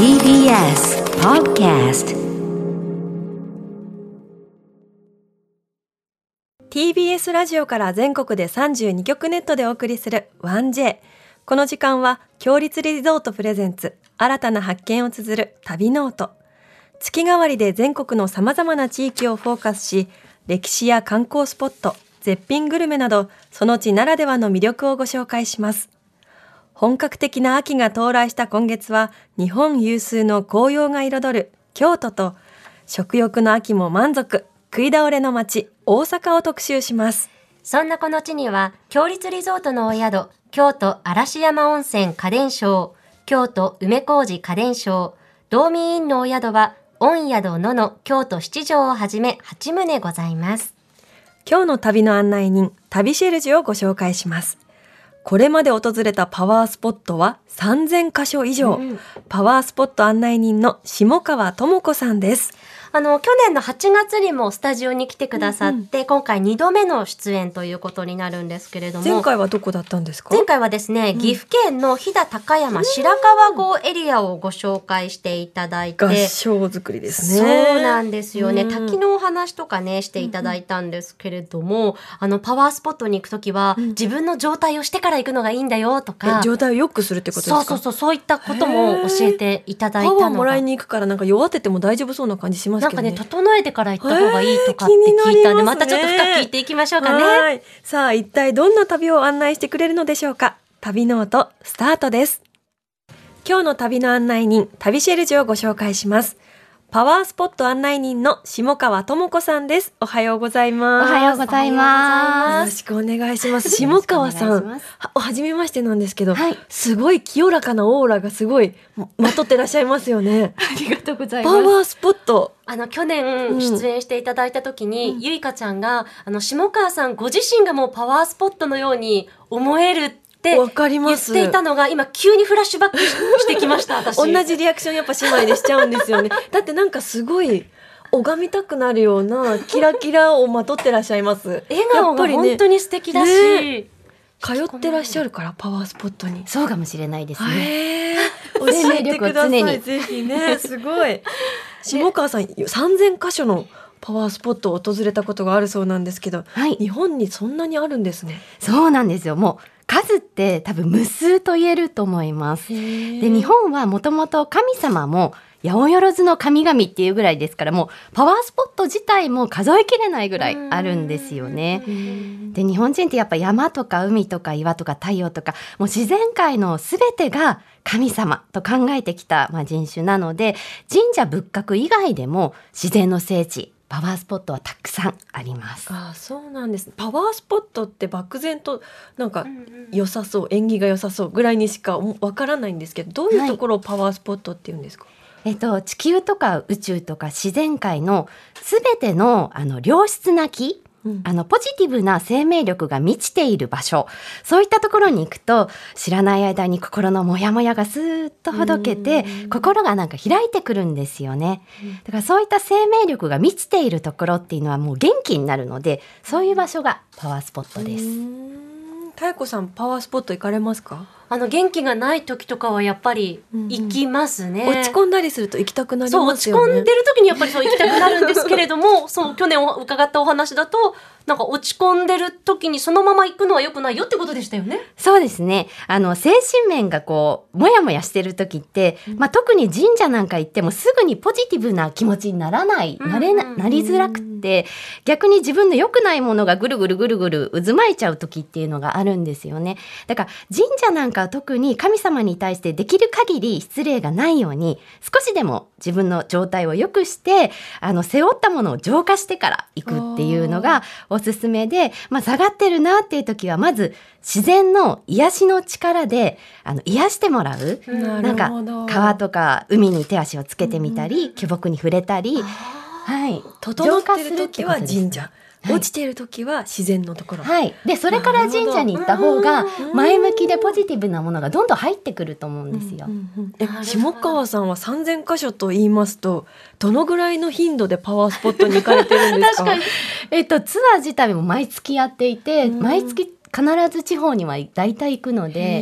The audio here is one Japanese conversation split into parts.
TBS Podcast TBS ラジオから全国で32局ネットでお送りする 1J この時間は共立リゾートプレゼンツ新たな発見を綴る旅ノート。月替わりで全国の様々な地域をフォーカスし歴史や観光スポット絶品グルメなどその地ならではの魅力をご紹介します。本格的な秋が到来した今月は日本有数の紅葉が彩る京都と食欲の秋も満足食い倒れの街大阪を特集しますそんなこの地には、強立リゾートのお宿、京都嵐山温泉家電商、京都梅小路家電商、道民院のお宿は、御宿のの京都七条をはじめ8棟ございます。今日の旅の案内人旅シェルジュをご紹介しますこれまで訪れたパワースポットは3000カ所以上、うん。パワースポット案内人の下川智子さんですあの、去年の8月にもスタジオに来てくださって、今回2度目の出演ということになるんですけれども。前回はどこだったんですか？前回はですね、岐阜県の飛騨高山白川郷エリアをご紹介していただいて、合掌作りですそうねなんですよね。うん。滝のお話とかね、していただいたんですけれども、あの、パワースポットに行くときは、自分の状態をしてから行くのがいいんだよとか、え状態を良くするってことですか？そうそうそう、そういったことも教えていただいたパのが。ワーもらいに行くからなんか弱ってても大丈夫そうな感じしますけどね。なんかね、整えてから行った方がいいとかって聞いたんで、またちょっと深く聞いていきましょうかね。はいさあ一体どんな旅を案内してくれるのでしょうか。旅ノートスタートです。今日の旅の案内人旅シェルジュをご紹介しますパワースポット案内人の下川智子さんです。おはようございおます。はようございよまろしくお願いします。下川さんはおはじめましてなんですけど、はい。すごい清らかなオーラがすごいまとってらっしゃいますよね。ありがとうございパます。ワースポット。あの、去うん年出演していただいた時に、ゆいかちゃんが、あの、下川さんご自身がもうパワースポットのように思えるってわかり言っますていたのが、今急にフラッシュバックししてきました、私。同じリアクションやっぱ姉妹でしちゃうんですよね。だってなんかすごい拝みたくなるようなキラキラをまとってらっしゃいます。笑顔が本当に素敵だし、ね。通ってらっしゃるからパワースポットに。そうかもしれないですね。教えて力くださいを常に。ぜひね。すごい。下川さん3000箇所のパワースポットを訪れたことがあるそうなんですけど、はい。日本にそんなにあるんですね。そうなんですよ。もう数って多分無数と言えると思います。で、日本はもともと神様も八百万の神々っていうぐらいですから、もうパワースポット自体も数えきれないぐらいあるんですよね。で日本人ってやっぱ山とか海とか岩とか太陽とかもう自然界の全てが神様と考えてきた、まあ、人種なので神社仏閣以外でも自然の聖地パワースポットはたくさんあります。ああそうなんです。パワースポットって漠然となんか良さそう縁起が良さそうぐらいにしかわからないんですけどどういうところをパワースポットって言うんですか、えっと、地球とか宇宙とか自然界の全てのあの良質な木うんあのポジティブな生命力が満ちている場所。そういったところに行くと知らない間に心のモヤモヤがスーッとほどけてうん。心がなんか開いてくるんですよね。だからそういった生命力が満ちているところっていうのはもう元気になるのでそういう場所がパワースポットです。妙子さんパワースポット行かれますか、あの、元気がない時とかはやっぱり行きますね。落ち込んだりすると行きたくなりますよね。落ち込んでる時にやっぱりそう行きたくなるんですけれども、そう、去年お伺ったお話だと、なんか落ち込んでる時にそのまま行くのは良くないよってことでしたよね。そうですね。あの、精神面がこう、もやもやしてる時って、まあ、特に神社なんか行ってもすぐにポジティブな気持ちにならない、うんなれな、うんなりづらくって、逆に自分の良くないものがぐるぐるぐるぐる渦巻いちゃう時っていうのがあるんですよね。だから、神社なんかは特に神様に対してできる限り失礼がないように、少しでも自分の状態を良くして、あの、背負ったものを浄化してから行くっていうのがおすすめで、まあ、下がってるなっていう時は、まず、自然の癒しの力で、あの、癒してもらう。ななんか川とか海に手足をつけてみたり、巨木に触れたり、はい。整ってる時は神社、はい落ちてる時は自然のところ、はい。で、それから神社に行った方が、前向きでポジティブなものがどんどん入ってくると思うんですよ。うんうんえ下川さんは3000箇所と言いますとどのぐらいの頻度でパワースポットに行かれてるんですか？確かに。えっと、ツアー自体も毎月やっていて、うん。毎月必ず地方には大体行くので、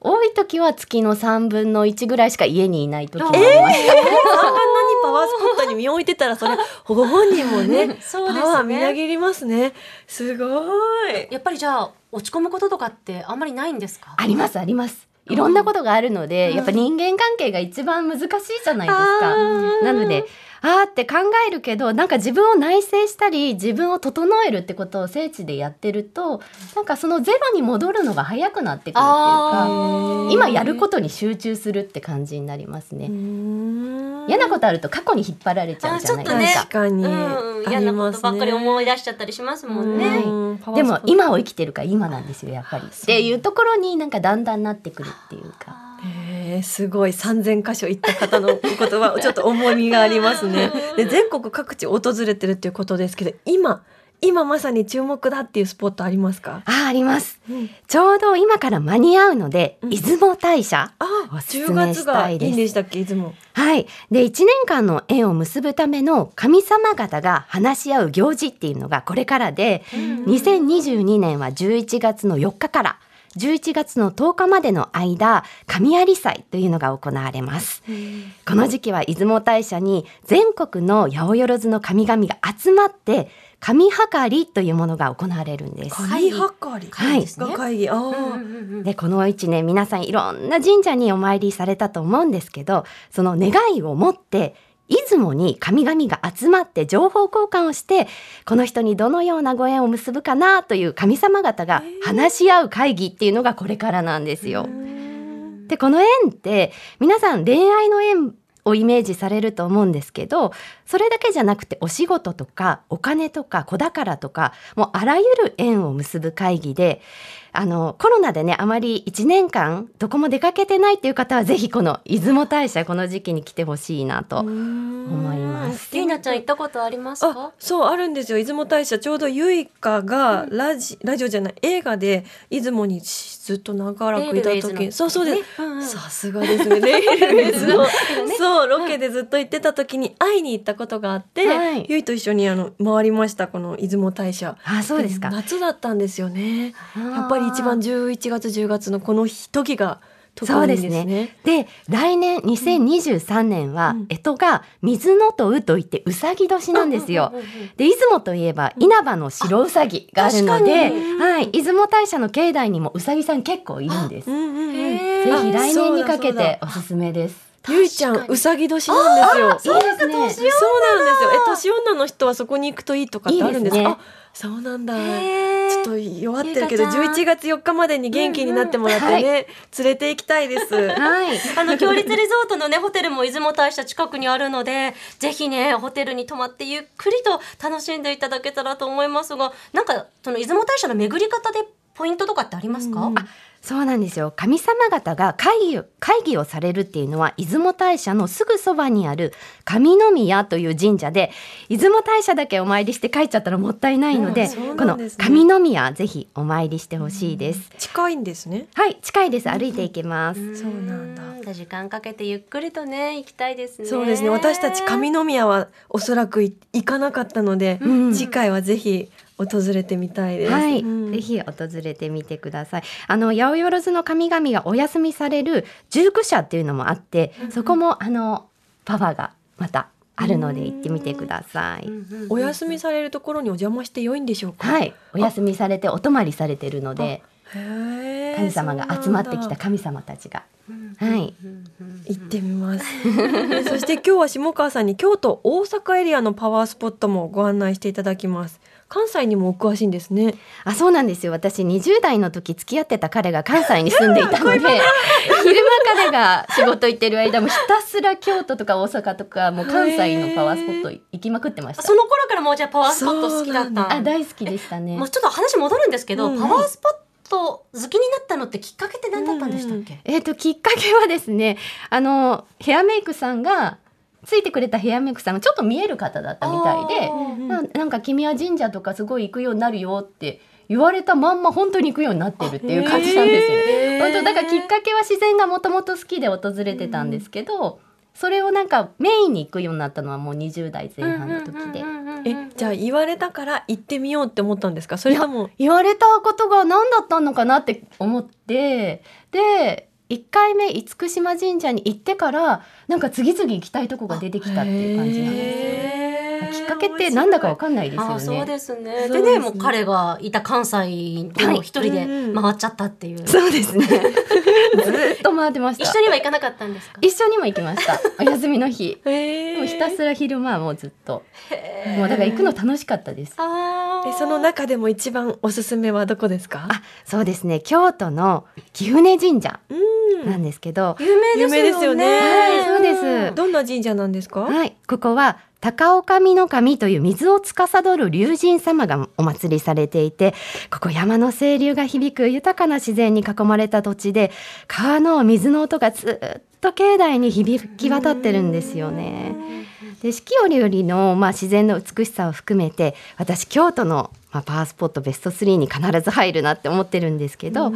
多い時は月の3分の1ぐらいしか家にいない時もあえります。3 分の2パワースポットに身を置いてたらそれご本人もね そうですねパワーみなぎりますねすごいやっぱりじゃあ落ち込むこととかってあんまりないんですか？ありますあります。いろんなことがあるので、うんやっぱ人間関係が一番難しいじゃないですか。なので、あーって考えるけど、なんか自分を内省したり、自分を整えるってことを聖地でやってると、なんかそのゼロに戻るのが早くなってくるっていうか、あ今やることに集中するって感じになりますね。嫌嫌なことあると過去に引っ張られちゃうじゃないあですか。確かに、うん、あ嫌なことばっかり思い出しちゃったりしますもんね。うん。でも今を生きてるから今なんですよやっぱり。っていうところになんかだんだんなってくるっていうか。すごい3,000箇所行った方の言葉 ちょっと重みがありますね。で全国各地訪れてるっていうことですけど今今まさに注目だっていうスポットありますか、ああります。ちょうど今から間に合うので、うん出雲大社。あおすす10め月したいですがいいんでしたっけ？いつも。はい。で、1年間の縁を結ぶための神様方が話し合う行事っていうのがこれからで、2022年は11月の4日から11月の10日までの間、神有祭というのが行われます。この時期は出雲大社に全国の八百万の神々が集まって、神計りというものが行われるんです。神計り。はい。が会議でこの一年皆さんいろんな神社にお参りされたと思うんですけどその願いを持って出雲に神々が集まって情報交換をしてこの人にどのようなご縁を結ぶかなという神様方が話し合う会議っていうのがこれからなんですよ。でこの縁って皆さん恋愛の縁をイメージされると思うんですけどそれだけじゃなくてお仕事とかお金とか子宝とかもうあらゆる縁を結ぶ会議であのコロナでねあまり1年間どこも出かけてないっていう方はぜひこの出雲大社この時期に来てほしいなと思います。ゆいなちゃん行ったことありますあか？そうあるんですよ。出雲大社ちょうどゆいかがラジ、ラジオじゃない映画で出雲にずっと長らくいた時。そうそうです、さすがですね。レイルウェイズのそうロケでずっと行ってた時に会いに行ったことがあって、はい。ゆいと一緒にあの回りましたこの出雲大社。あそうですか。夏だったんですよね。ややっぱり一番11月10月のこの時が特そうでにいいですすねね。で来年2023年はうん干支が水のとうといってうさぎ年なんですよ。で出雲といえば稲葉の白うさぎがあるので、はい、出雲大社の境内にもうさぎさん結構いるんです。ぜひ来年にかけておすすめです。ゆいちゃんうさぎ年なんですよ。いいですね。そうなんですよ。え、年女の人はそこに行くといいとかってあるんですか？いいですねあ、そうなんだ。ちょっと弱ってるけど、ゆいかちゃん11月4日までに元気になってもらってね、うんうん連れて行きたいです。はい。あの強立リゾートのねホテルも出雲大社近くにあるのでぜひねホテルに泊まってゆっくりと楽しんでいただけたらと思いますがなんかその出雲大社の巡り方でポイントとかってありますか、うんあそうなんですよ。神様方が会議を会議をされるっていうのは出雲大社のすぐそばにある上宮という神社で出雲大社だけお参りして帰っちゃったらもったいないので、うんそうこのなんですね上宮ぜひお参りしてほしいです。近いんですね。はい、近いです。歩いていけます。そうなんだだ時間かけてゆっくりとね行きたいですねそうですね。私たち上宮はおそらくい行かなかったので、うん次回はぜひ訪れてみたいです。はい、うんぜひ訪れてみてください。あの八百万の神々がお休みされる十九社っていうのもあって、そこもあのパワーがまたあるので行ってみてください。お休みされるところにお邪魔して良いんでしょうか？はい、お休みされてお泊まりされてるので、へー神様が集まってきた神様たちが、はい、行ってみます。そして今日は下川さんに京都大阪エリアのパワースポットもご案内していただきます。関西にもお詳しいんですね。あ、そうなんですよ。私20代の時付き合ってた彼が関西に住んでいたので、昼間彼が仕事行ってる間もひたすら京都とか大阪とかもう関西のパワースポット行きまくってましたそ。の頃からもうじゃあパワースポット好きだったあ、大好きでしたねもう。ちょっと話戻るんですけど、うんパワースポット好きになったのってきっかけって何だったんでしたっけ、えっ、ときっかけはですね、あのヘアメイクさんがついてくれたヘアメイクさんがちょっと見える方だったみたいで、ななんか君は神社とかすごい行くようになるよって言われたまんま本当に行くようになってるっていう感じなんですよね。本当だからきっかけは自然がもともと好きで訪れてたんですけど、それをなんかメインに行くようになったのはもう20代前半の時で。え、じゃあ言われたから行ってみようって思ったんですか？それとも？言われたことが何だったのかなって思ってで1回目厳島神社に行ってからなんか次々行きたいとこが出てきたっていう感じなんですへーきっかけってなんだかわかんないですよあそうね。ですね。そうですねでね、もう彼がいた関西でも一人で回っちゃったっていう。そうですね。ずーっと回ってました。一緒には行かなかったんですか？一緒にも行きました。お休みの日。もうひたすら昼間はもうずっと。もうだから行くの楽しかったです。あえその中でも一番おすすめはどこですか？あ、そうですね。京都の貴船神社うんなんですけど、有名ですよね。有名ですよねはいそうですどんな神社なんですか？はい、ここは高岡美の神という水を司る龍神様がお祭りされていて、ここ山の清流が響く豊かな自然に囲まれた土地で、川の水の音がずっと境内に響き渡ってるんですよね。で四季折々の、まあ、自然の美しさを含めて私京都の、まあ、パワースポットベスト3に必ず入るなって思ってるんですけど、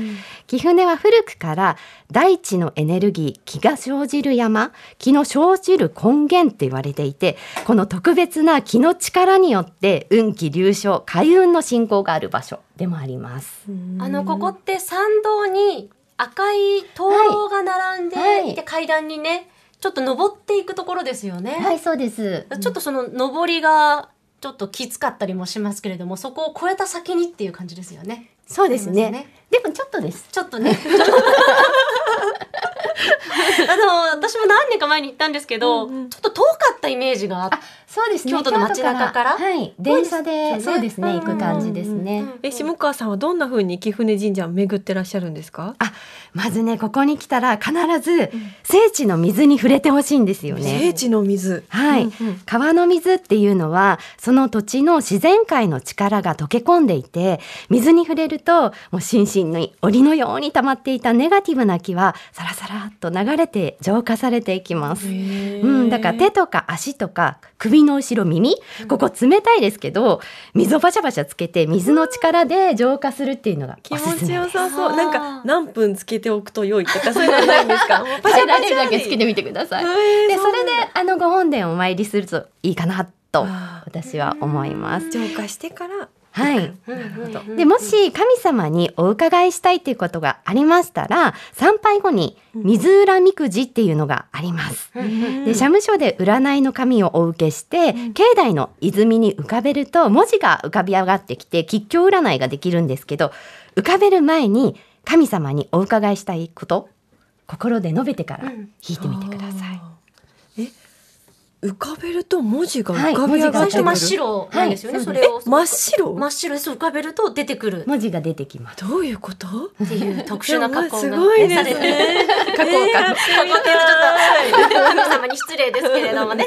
貴船は古くから大地のエネルギー気が生じる山気の生じる根源って言われていてこの特別な気の力によって運気流昇開運の進行がある場所でもあります。あのここって参道に赤い灯籠が並んでいて、はい。はい。階段にねちょっと登っていくところですよね。はいそうです。ちょっとその登りがちょっときつかったりもしますけれどもそこを越えた先にっていう感じですよね。そうですね。すでもちょっとです。ちょっとね。あの私も何年か前に行ったんですけど、うんうん。ちょっと遠かったイメージがあってあそうですね。京都の街中から。はい。電車そうでそうですねうん。行く感じですね。え下川さんはどんな風に貴船神社を巡ってらっしゃるんですか？あまずねここに来たら必ず聖地の水に触れてほしいんですよね。聖地の水。はい、うんうん。川の水っていうのはその土地の自然界の力が溶け込んでいて水に触れるともう心身に檻のように溜まっていたネガティブな気はサラサラっと流れて浄化されていきます。うん、だから手とか足とか首の後ろ耳ここ冷たいですけど水をバシャバシャつけて水の力で浄化するっていうのが気おすすめ持ちよさそう。なんか何分つけておくと良いとかそういうのないんですか？パシャパシャだけつけてみてください。へーでそれであのご本殿をお参りするといいかなと私は思います。浄化してからはい。うんうんうん。でもし神様にお伺いしたいっていうことがありましたら参拝後に水浦みくじっていうのがあります。で社務所で占いの紙をお受けして、境内の泉に浮かべると文字が浮かび上がってきて吉祥占いができるんですけど浮かべる前に神様にお伺いしたいこと心で述べてからうん。引いてみてください。あー。え浮かべると文字がはい浮かび上がってくる、最初真っ白なんですよね、はいそれを。真っ白。真っ白です浮かべると出てくる。文字が出てきます。どういうこと？っていう特殊な加工がすごいですね。加工 えー加工っていうとちょっと神様に失礼ですけれどもね。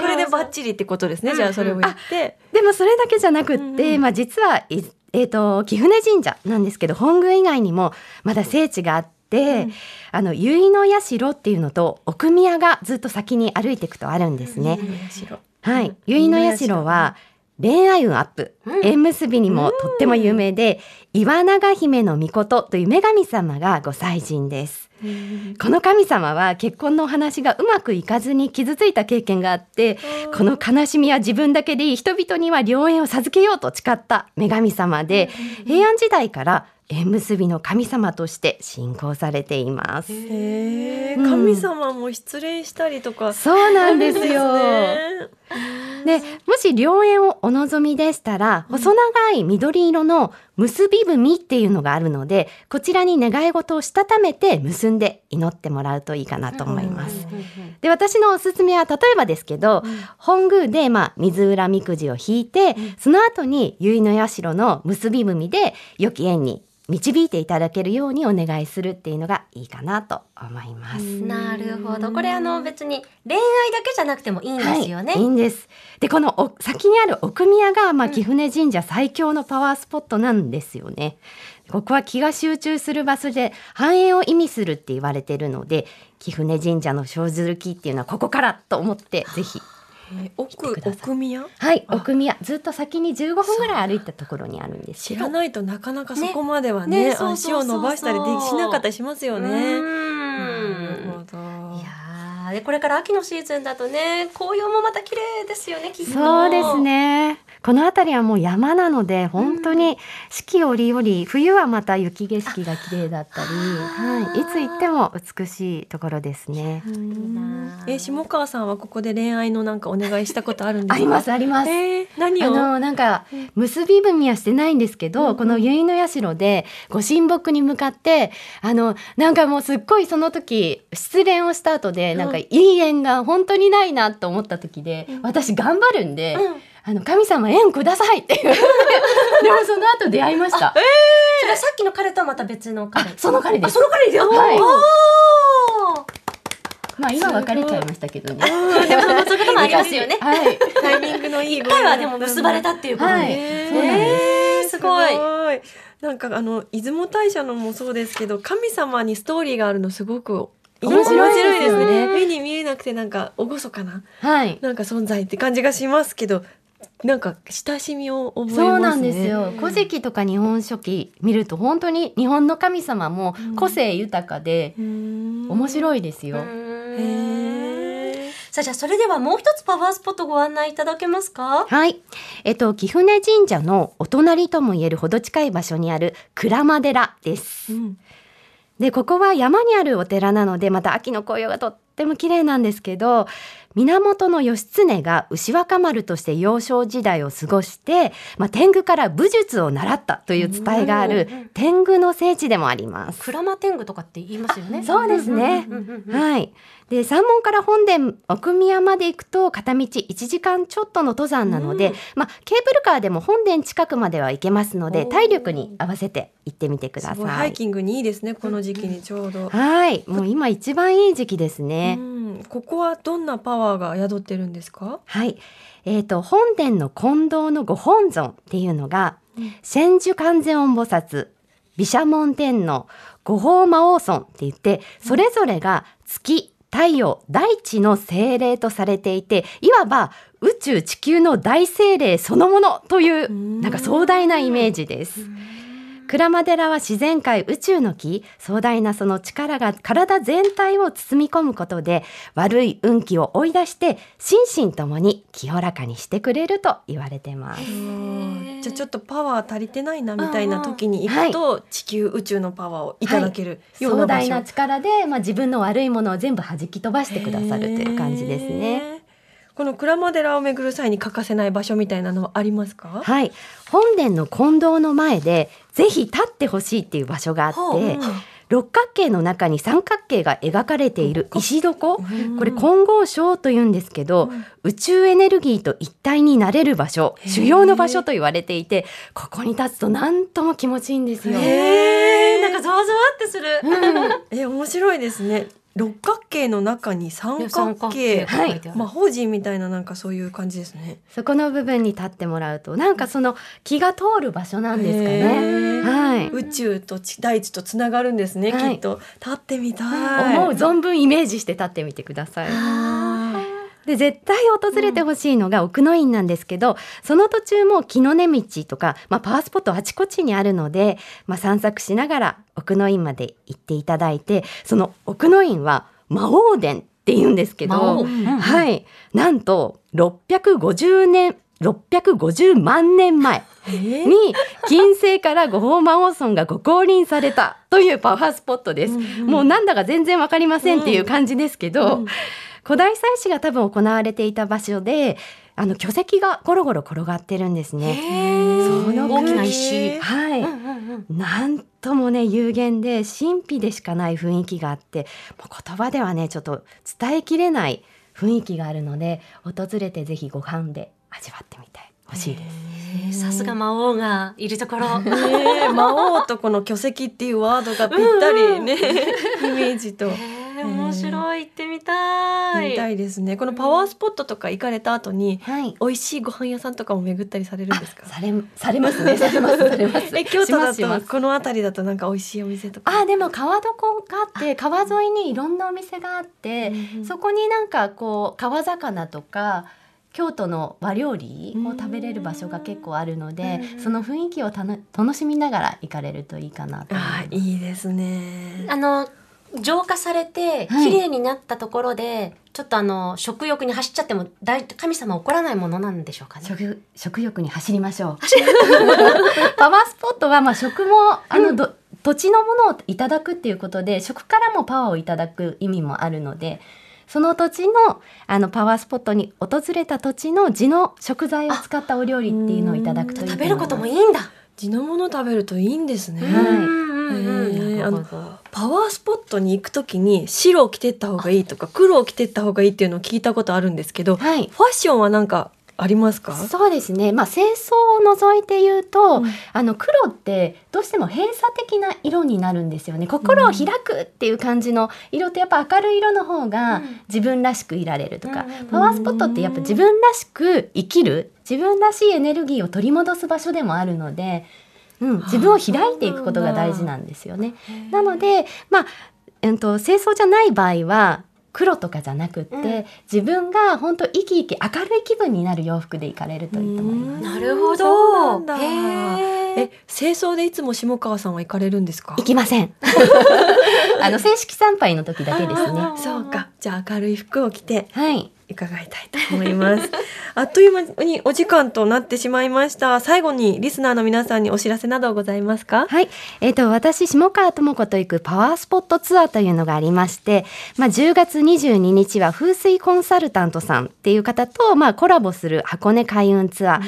これでバッチリってことですねじゃあそれを言って。でもそれだけじゃなくって、うんうん。まあ実はいえっ、と貴船神社なんですけど本宮以外にもまだ聖地があって、あの結の社っていうのと奥宮がずっと先に歩いていくとあるんですね。白はい、うん。結の社は恋愛運アップ、うん。縁結びにもとっても有名で、岩永姫の御事という女神様がご祭神です。この神様は結婚のお話がうまくいかずに傷ついた経験があって、この悲しみは自分だけでいい人々には良縁を授けようと誓った女神様で、平安時代から縁結びの神様として信仰されています。神様も失恋したりとかそうなんですよ。ね。でもし良縁をお望みでしたら細長い緑色の結び文っていうのがあるのでこちらに願い事をしたためて結んで祈ってもらうといいかなと思います。で私のおすすめは例えばですけど、本宮で、まあ、水浦みくじを引いて、その後に結の社の結び文で良き縁に導いていただけるようにお願いするっていうのがいいかなと思います。なるほどこれあの別に恋愛だけじゃなくてもいいんですよね、はい、いいんです。で、このお先にある奥宮が、まあ、貴船神社最強のパワースポットなんですよね。ここは気が集中する場所で繁栄を意味するって言われてるので、貴船神社の生ずる木っていうのはここからと思って、ぜひ。え奥来てください。奥宮？はい、あ。奥宮、ずっと先に15分ぐらい歩いたところにあるんです。知らないとなかなかそこまではねねね足を伸ばしたりでしなかったりしますようね。ん。なるほど。いやーでこれから秋のシーズンだとね紅葉もまた綺麗ですよねきっと。そうですね。この辺りはもう山なので本当に四季折々冬はまた雪景色が綺麗だったり、はい、いつ行っても美しいところですね。え下川さんはここで恋愛のなんかお願いしたことあるんですか？ありますあります。えー、何を？あのなんか結び文はしてないんですけど、この結の社でご神木に向かってあのなんかもうすっごいその時失恋をした後でなんかいい縁が本当にないなと思った時で、私頑張るんで。あの神様縁くださいって。言ってでもその後出会いました。それはさっきの彼とはまた別の彼。その彼です。あその彼ではい。おー。まあ今別れちゃいましたけどね。でもそういうこともありますよね。はい。タイミングのいい一回はでも結ばれたっていうことで、はい。えーそうなんです。えーすごい。いなんかあの出雲大社のもそうですけど神様にストーリーがあるのすごく面白いですよね。目に見えなくてなんか厳かなはい。なんか存在って感じがしますけどなんか親しみを覚えますねそうなんですよ。古事記とか日本書紀見ると本当に日本の神様も個性豊かで面面白いですよ。さあじゃあそれではもう一つパワースポットご案内いただけますか？はい。えっと、貴船神社のお隣とも言えるほど近い場所にある鞍馬寺です。うんで、ここは山にあるお寺なので、また秋の紅葉がとっても綺麗なんですけど、源義経が牛若丸として幼少時代を過ごして、まあ、天狗から武術を習ったという伝えがある天狗の聖地でもあります。鞍馬天狗とかって言いますよねそうですねはい。で、山門から本殿奥宮まで行くと片道1時間ちょっとの登山なので、うんまあケーブルカーでも本殿近くまでは行けますので、体力に合わせて行ってみてくだすごいハ。イキングにいいですねこの時期にちょうど、はい、もう今一番いい時期ですね。うん、ここはどんなパワーが宿ってるんですか？はい。えっ、と本殿の金堂のご本尊っていうのが、うん。千手観世音菩薩、毘沙門天皇、五宝魔王尊って言って、それぞれが月、太陽、大地の精霊とされていて、いわば宇宙地球の大精霊そのものという、ん。なんか壮大なイメージです。鞍馬寺は自然界宇宙の木。壮大なその力が体全体を包み込むことで悪い運気を追い出して心身ともに清らかにしてくれると言われてます。うんじゃあちょっとパワー足りてないなみたいな時に行くと、地球宇宙のパワーをいただけるよう壮な場所、大な力で、まあ、自分の悪いものを全部弾き飛ばしてくださるという感じですね。この鞍馬寺を巡る際に欠かせない場所みたいなのはありますか？はい、本殿の金堂の前でぜひ立ってほしいっていう場所があって、ほうう。ん六角形の中に三角形が描かれている石床、うん。これ金剛礁と言うんですけど、宇宙エネルギーと一体になれる場所へー。主要の場所と言われていてここに立つとなんとも気持ちいいんですよ。えー、なんかざわざわってする、え面白いですね。六角形の中に三角形、はい魔法陣みたいななんかそういう感じですね。そこの部分に立ってもらうとなんかその気が通る場所なんですかへね。ーはい宇宙と地大地とつながるんですね、はいきっと立ってみたい。思う存分イメージして立ってみてください。あで絶対訪れてほしいのが奥の院なんですけど、その途中も木の根道とか、まあ、パワースポットあちこちにあるので、まあ、散策しながら奥の院まで行っていただいてその奥の院は魔王殿って言うんですけど、うんはい。なんと650年650万年前に金星から五宝魔王尊がご降臨されたというパワースポットです。うんうん。もうなんだか全然わかりませんっていう感じですけど、うん古代祭祀が多分行われていた場所であの巨石がゴロゴロ転がってるんですね。その大きな石はい、うんうんうんなんともね有限で神秘でしかない雰囲気があってもう言葉ではねちょっと伝えきれない雰囲気があるので訪れてぜひご飯で味わってみてほしいです。えーさすが魔王がいるところ。ねえ魔王とこの巨石っていうワードがぴったりね、イメージと。えー面白い行ってみたい。見たいですね。このパワースポットとか行かれた後に、はい。美味しいご飯屋さんとかも巡ったりされるんですか？され されますね。されますされます。え京都だとこの辺りだとなんか美味しいお店とか？あでも川床があって川沿いにいろんなお店があって、うんうんそこになんかこう川魚とか京都の和料理を食べれる場所が結構あるので、うんその雰囲気を楽しみながら行かれるといいかなと思いますあいいですね。あの浄化されてはい綺麗になったところで、ちょっとあの食欲に走っちゃっても大神様怒らないものなんでしょうかね。食食欲に走りましょう。パワースポットはまあ食もあの、ど土地のものをいただくっていうことで食からもパワーをいただく意味もあるので。その土地のあのパワースポットに訪れた土地の地の食材を使ったお料理っていうのをいただくといいと食べることもいいんだ。地のもの食べるといいんですね。はいうんうんうんへーなるほどパワースポットに行くときに白を着てった方がいいとか黒を着てった方がいいっていうのを聞いたことあるんですけど、フはい。ァッションはなんかありますか？そうですね。まあ清掃を除いて言うと、うん。あの黒ってどうしても閉鎖的な色になるんですよね。心を開くっていう感じの色ってやっぱ明るい色の方がうん。自分らしくいられるとか、うん。パワースポットってやっぱ自分らしく生きる自分らしいエネルギーを取り戻す場所でもあるので、うん、自分を開いていくことが大事なんですよね。なのでまあ、えっと、清掃じゃない場合は黒とかじゃなくって、うん自分が本当生き生き明るい気分になる洋服で行かれるといいと思います。なるほど。え、清掃でいつも下川さんは行かれるんですか？行きません。あの正式参拝の時だけですね。そうか。じゃあ明るい服を着てはい。伺いたいと思います。あっという間にお時間となってしまいました。最後にリスナーの皆さんにお知らせなどございますか？はい。えっ、と、私、下川智子と行くパワースポットツアーというのがありまして、まあ、10月22日は風水コンサルタントさんっていう方と、まあ、コラボする箱根開運ツアー。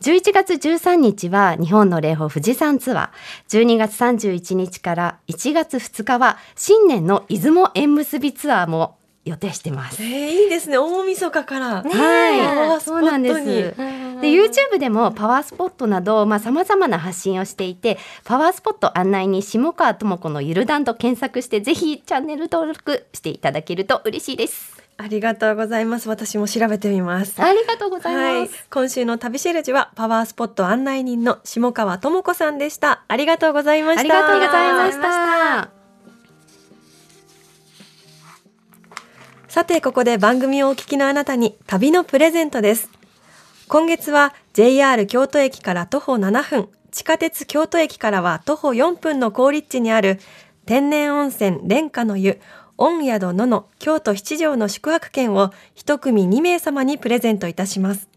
11月13日は日本の霊峰富士山ツアー。12月31日から1月2日は新年の出雲縁結びツアーも予定してます。えー、いいですね。大晦日から。はい、そうなんです。で YouTube でもパワースポットなどまあ様々な発信をしていてパワースポット案内に下川智子のゆるだんと検索してぜひチャンネル登録していただけると嬉しいです。ありがとうございます。私も調べてみます。ありがとうございはいます。、今週の旅シェルジュはパワースポット案内人の下川智子さんでした。ありがとうございました。ありがとうございました。さて、ここで番組をお聞きのあなたに旅のプレゼントです。今月は JR 京都駅から徒歩7分、地下鉄京都駅からは徒歩4分の好立地にある天然温泉蓮華の湯、御宿野の京都七条の宿泊券を一組2名様にプレゼントいたします。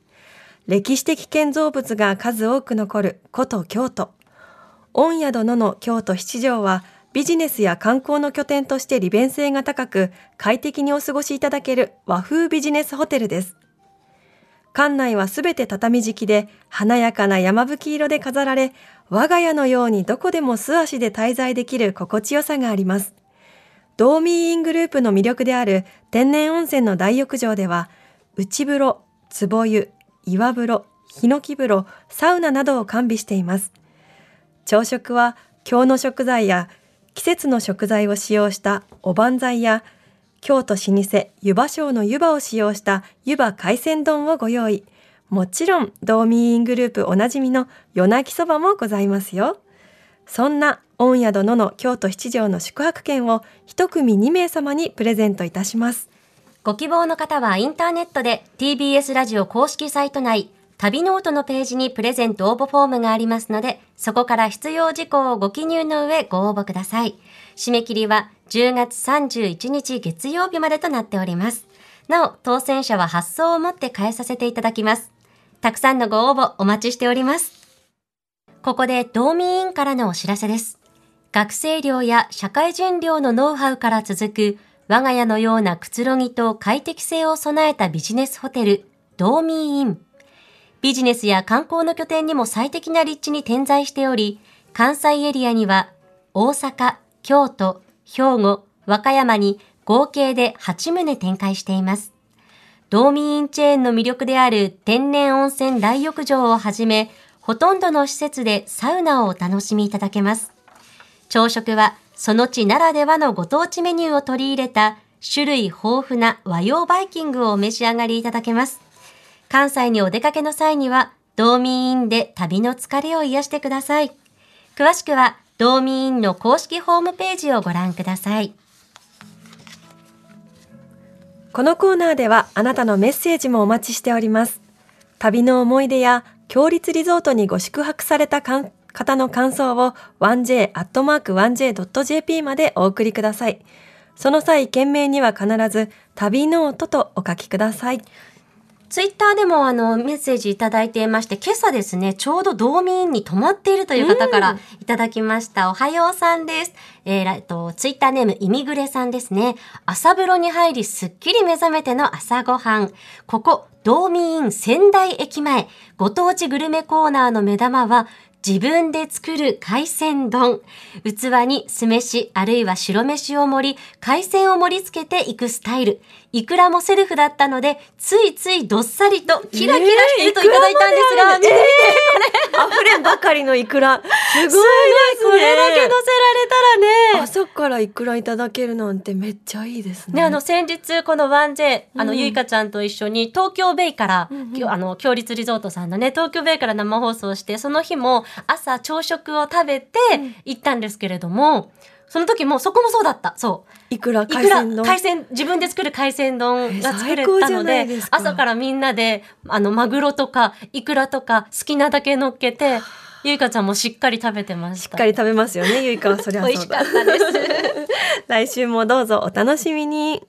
歴史的建造物が数多く残る古都京都。御宿野の京都七条はビジネスや観光の拠点として利便性が高く快適にお過ごしいただける和風ビジネスホテルです。館内はすべて畳敷きで華やかな山吹色で飾られ我が家のようにどこでも素足で滞在できる心地よさがあります。ドーミーイングループの魅力である天然温泉の大浴場では内風呂、壺湯、岩風呂、ヒノキ風呂、サウナなどを完備しています。朝食は京の食材や季節の食材を使用したおばんざいや京都老舗湯葉省の湯葉を使用した湯葉海鮮丼をご用意。もちろん、ドーミーイングループおなじみの夜泣きそばもございますよ。そんな御宿野の京都七条の宿泊券を一組2名様にプレゼントいたします。ご希望の方はインターネットで TBS ラジオ公式サイト内、旅ノートのページにプレゼント応募フォームがありますので、そこから必要事項をご記入の上ご応募ください。締め切りは10月31日月曜日までとなっております。なお、当選者は発送をもって代えさせていただきます。たくさんのご応募お待ちしております。ここでドーミーインからのお知らせです。学生寮や社会人寮のノウハウから続く我が家のようなくつろぎと快適性を備えたビジネスホテル、道民イン。ビジネスや観光の拠点にも最適な立地に点在しており、関西エリアには大阪、京都、兵庫、和歌山に合計で8棟展開しています。道民インチェーンの魅力である天然温泉大浴場をはじめ、ほとんどの施設でサウナをお楽しみいただけます。朝食はその地ならではのご当地メニューを取り入れた種類豊富な和洋バイキングをお召し上がりいただけます。関西にお出かけの際には、道民院で旅の疲れを癒してください。詳しくは、道民院の公式ホームページをご覧ください。このコーナーではあなたのメッセージもお待ちしております。旅の思い出や、強立リゾートにご宿泊された方の感想を 1j.1j.jp までお送りください。その際、件名には必ず旅ノートとお書きください。ツイッターでもあのメッセージいただいていまして、今朝ですね、ちょうど道民に泊まっているという方からいただきました。おはようさんです。えーっと、ツイッターネーム、イミグレさんですね。朝風呂に入り、すっきり目覚めての朝ごはん。ここ、道民仙台駅前、ご当地グルメコーナーの目玉は、自分で作る海鮮丼。器に酢飯、あるいは白飯を盛り、海鮮を盛り付けていくスタイル。いくらもセルフだったので、ついついどっさりとキラキラしてるといただいたんですが、えーいくらまである溢れんばかりのイクラ。すごいですね。これだけ乗せられたらね。朝からイクラいただけるなんてめっちゃいいですね。ね、あの、先日、この 1J、あの、うんゆいかちゃんと一緒に、東京ベイから、うんあの、強立リゾートさんのね、東京ベイから生放送して、その日も、朝朝食を食べてうん行ったんですけれども、その時も、そこもそうだった。そう。いくらいくら海鮮丼？海鮮、自分で作る海鮮丼が作れたので朝からみんなで、あの、マグロとか、イクラとか、好きなだけ乗っけて、ゆいかちゃんもしっかり食べてました。しっかり食べますよね、ゆいかはそりゃそうだ。美味しかったです。来週もどうぞお楽しみに。